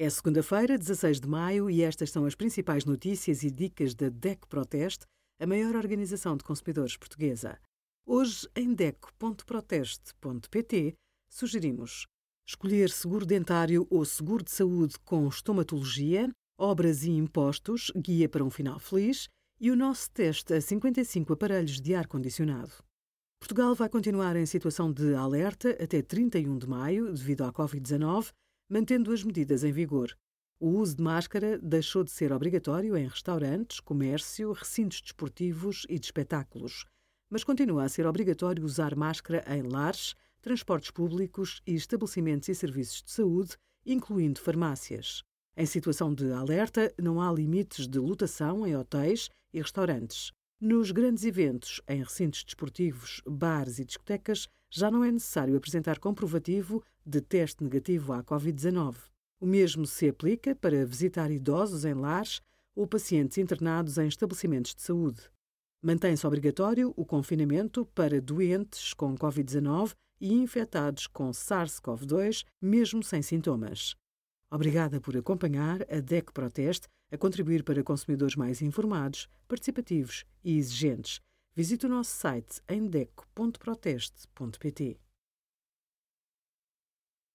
É segunda-feira, 16 de maio, e estas são as principais notícias e dicas da DEC Proteste, a maior organização de consumidores portuguesa. Hoje, em DEC.proteste.pt, sugerimos escolher seguro dentário ou seguro de saúde com estomatologia, obras e impostos, guia para um final feliz e o nosso teste a 55 aparelhos de ar-condicionado. Portugal vai continuar em situação de alerta até 31 de maio devido à Covid-19 mantendo as medidas em vigor. O uso de máscara deixou de ser obrigatório em restaurantes, comércio, recintos desportivos e de espetáculos, mas continua a ser obrigatório usar máscara em lares, transportes públicos e estabelecimentos e serviços de saúde, incluindo farmácias. Em situação de alerta, não há limites de lotação em hotéis e restaurantes. Nos grandes eventos, em recintos desportivos, bares e discotecas, já não é necessário apresentar comprovativo de teste negativo à Covid-19. O mesmo se aplica para visitar idosos em lares ou pacientes internados em estabelecimentos de saúde. Mantém-se obrigatório o confinamento para doentes com Covid-19 e infectados com SARS-CoV-2, mesmo sem sintomas. Obrigada por acompanhar a DEC Proteste a contribuir para consumidores mais informados, participativos e exigentes. Visite o nosso site em deco.proteste.pt.